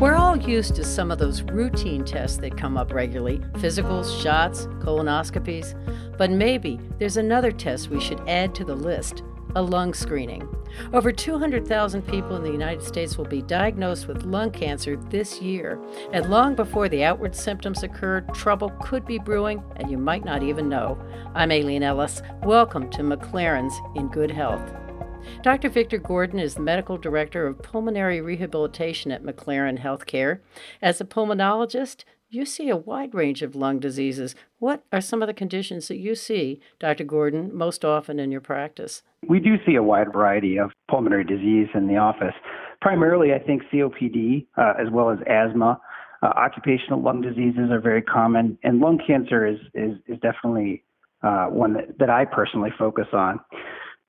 We're all used to some of those routine tests that come up regularly physicals, shots, colonoscopies. But maybe there's another test we should add to the list a lung screening. Over 200,000 people in the United States will be diagnosed with lung cancer this year. And long before the outward symptoms occur, trouble could be brewing, and you might not even know. I'm Aileen Ellis. Welcome to McLaren's In Good Health. Dr. Victor Gordon is the medical director of pulmonary rehabilitation at McLaren Healthcare. As a pulmonologist, you see a wide range of lung diseases. What are some of the conditions that you see, Dr. Gordon, most often in your practice? We do see a wide variety of pulmonary disease in the office. Primarily, I think COPD, uh, as well as asthma. Uh, occupational lung diseases are very common, and lung cancer is, is, is definitely uh, one that, that I personally focus on.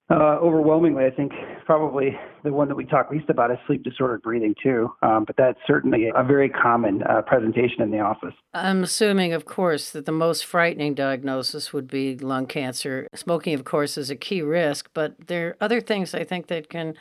Uh, overwhelmingly, I think probably the one that we talk least about is sleep disordered breathing too. Um, but that's certainly a very common uh, presentation in the office. I'm assuming, of course, that the most frightening diagnosis would be lung cancer. Smoking, of course, is a key risk, but there are other things I think that can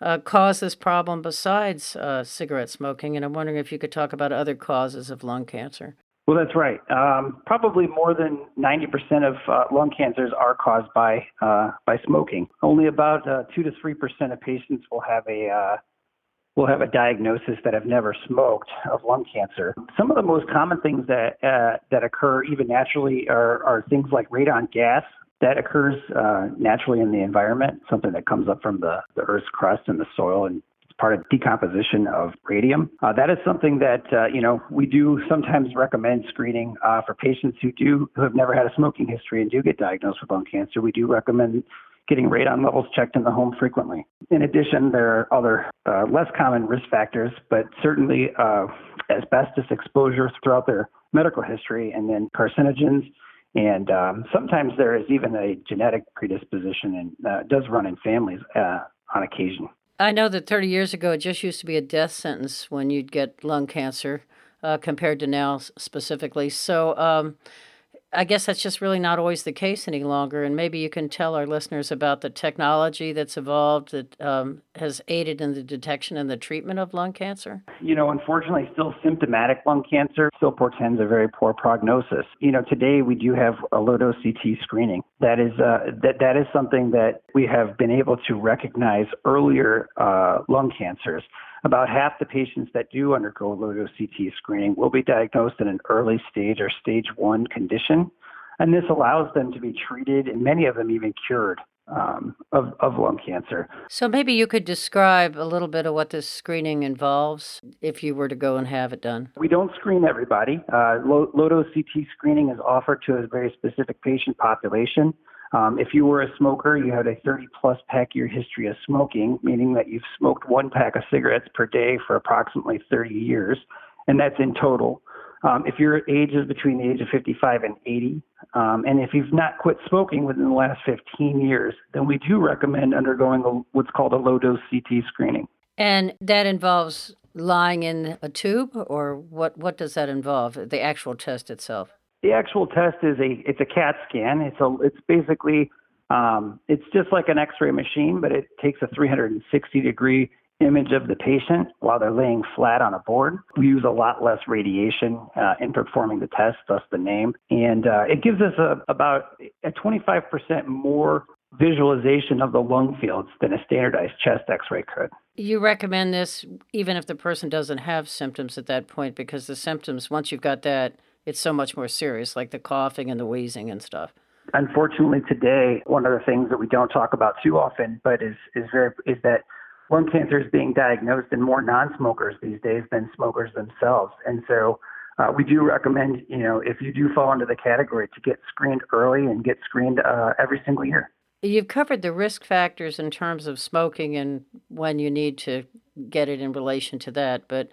uh, cause this problem besides uh, cigarette smoking. And I'm wondering if you could talk about other causes of lung cancer. Well, that's right. Um, probably more than 90% of uh, lung cancers are caused by uh, by smoking. Only about uh, two to three percent of patients will have a uh, will have a diagnosis that have never smoked of lung cancer. Some of the most common things that uh, that occur even naturally are, are things like radon gas that occurs uh, naturally in the environment, something that comes up from the, the Earth's crust and the soil and part of decomposition of radium. Uh, that is something that uh, you know we do sometimes recommend screening uh, for patients who do who have never had a smoking history and do get diagnosed with lung cancer. We do recommend getting radon levels checked in the home frequently. In addition, there are other uh, less common risk factors, but certainly uh, asbestos exposure throughout their medical history, and then carcinogens. And um, sometimes there is even a genetic predisposition and uh, does run in families on occasion. I know that 30 years ago, it just used to be a death sentence when you'd get lung cancer, uh, compared to now specifically. So, um, I guess that's just really not always the case any longer. And maybe you can tell our listeners about the technology that's evolved that um, has aided in the detection and the treatment of lung cancer. You know, unfortunately, still symptomatic lung cancer still portends a very poor prognosis. You know, today we do have a low dose CT screening. That is uh, that that is something that we have been able to recognize earlier uh, lung cancers. About half the patients that do undergo low-dose CT screening will be diagnosed in an early stage or stage one condition, and this allows them to be treated, and many of them even cured. Um, of, of lung cancer. So, maybe you could describe a little bit of what this screening involves if you were to go and have it done. We don't screen everybody. Uh, low, low dose CT screening is offered to a very specific patient population. Um, if you were a smoker, you had a 30 plus pack year history of smoking, meaning that you've smoked one pack of cigarettes per day for approximately 30 years, and that's in total. Um, if your age is between the age of 55 and 80, um, and if you've not quit smoking within the last 15 years, then we do recommend undergoing a, what's called a low dose CT screening. And that involves lying in a tube, or what? What does that involve? The actual test itself. The actual test is a it's a CAT scan. It's a it's basically um, it's just like an X-ray machine, but it takes a 360 degree image of the patient while they're laying flat on a board. We use a lot less radiation uh, in performing the test, thus the name, and uh, it gives us a, about a 25% more visualization of the lung fields than a standardized chest x-ray could. You recommend this even if the person doesn't have symptoms at that point because the symptoms once you've got that it's so much more serious, like the coughing and the wheezing and stuff. Unfortunately, today, one of the things that we don't talk about too often, but is is very is that lung cancer is being diagnosed in more non-smokers these days than smokers themselves, and so. Uh, we do recommend, you know, if you do fall into the category, to get screened early and get screened uh, every single year. You've covered the risk factors in terms of smoking and when you need to get it in relation to that, but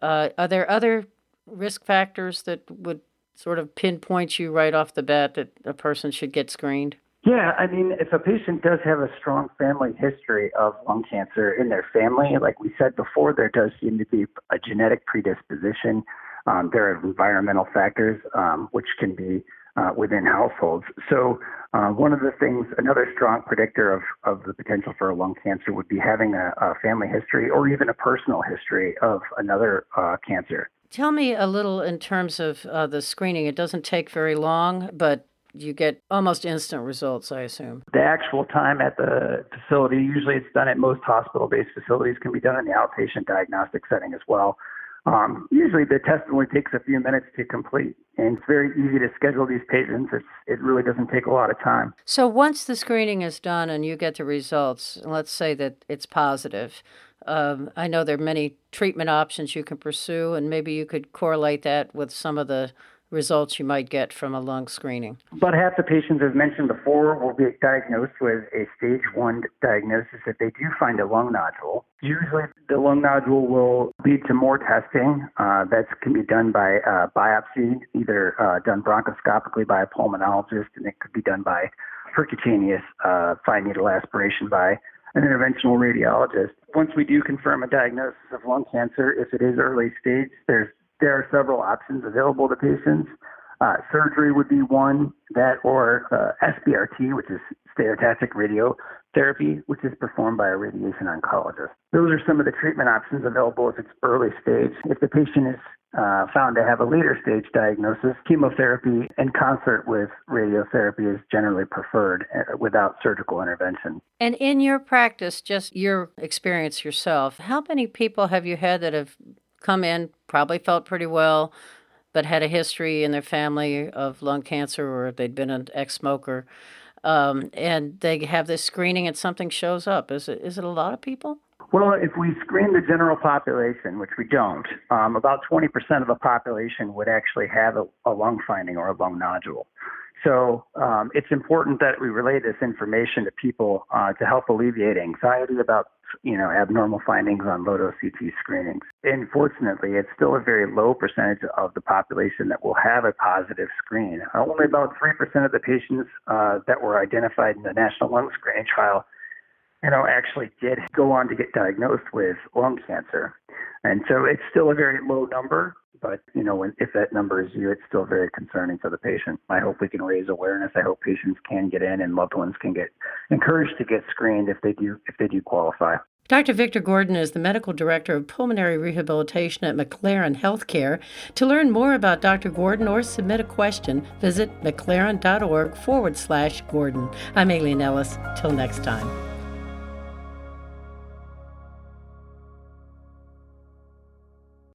uh, are there other risk factors that would sort of pinpoint you right off the bat that a person should get screened? Yeah, I mean, if a patient does have a strong family history of lung cancer in their family, like we said before, there does seem to be a genetic predisposition. Um, there are environmental factors um, which can be uh, within households. So, uh, one of the things, another strong predictor of, of the potential for a lung cancer would be having a, a family history or even a personal history of another uh, cancer. Tell me a little in terms of uh, the screening. It doesn't take very long, but you get almost instant results, I assume. The actual time at the facility, usually it's done at most hospital based facilities, can be done in the outpatient diagnostic setting as well. Um, usually the test only takes a few minutes to complete, and it's very easy to schedule these patients. It's, it really doesn't take a lot of time. So once the screening is done and you get the results, let's say that it's positive, um, I know there are many treatment options you can pursue, and maybe you could correlate that with some of the results you might get from a lung screening. About half the patients, as mentioned before, will be diagnosed with a stage one diagnosis if they do find a lung nodule. Usually, the lung nodule will lead to more testing. Uh, that can be done by uh, biopsy, either uh, done bronchoscopically by a pulmonologist, and it could be done by percutaneous uh, fine needle aspiration by an interventional radiologist. Once we do confirm a diagnosis of lung cancer, if it is early stage, there's there are several options available to patients. Uh, surgery would be one, that or uh, SBRT, which is stereotactic radiotherapy, which is performed by a radiation oncologist. Those are some of the treatment options available if it's early stage. If the patient is uh, found to have a later stage diagnosis, chemotherapy in concert with radiotherapy is generally preferred uh, without surgical intervention. And in your practice, just your experience yourself, how many people have you had that have come in, probably felt pretty well, but had a history in their family of lung cancer or they'd been an ex smoker. Um, and they have this screening and something shows up. Is it, is it a lot of people? Well, if we screen the general population, which we don't, um, about 20% of the population would actually have a, a lung finding or a lung nodule. So um, it's important that we relay this information to people uh, to help alleviate anxiety about you know abnormal findings on low dose CT screenings. Unfortunately, it's still a very low percentage of the population that will have a positive screen. Only about three percent of the patients uh, that were identified in the National Lung Screening Trial you know, actually did go on to get diagnosed with lung cancer. And so it's still a very low number, but you know, when, if that number is you, it's still very concerning for the patient. I hope we can raise awareness. I hope patients can get in and loved ones can get encouraged to get screened if they do if they do qualify. Dr. Victor Gordon is the medical director of pulmonary rehabilitation at McLaren Healthcare. To learn more about Dr. Gordon or submit a question, visit mclaren.org forward slash Gordon. I'm Aileen Ellis. Till next time.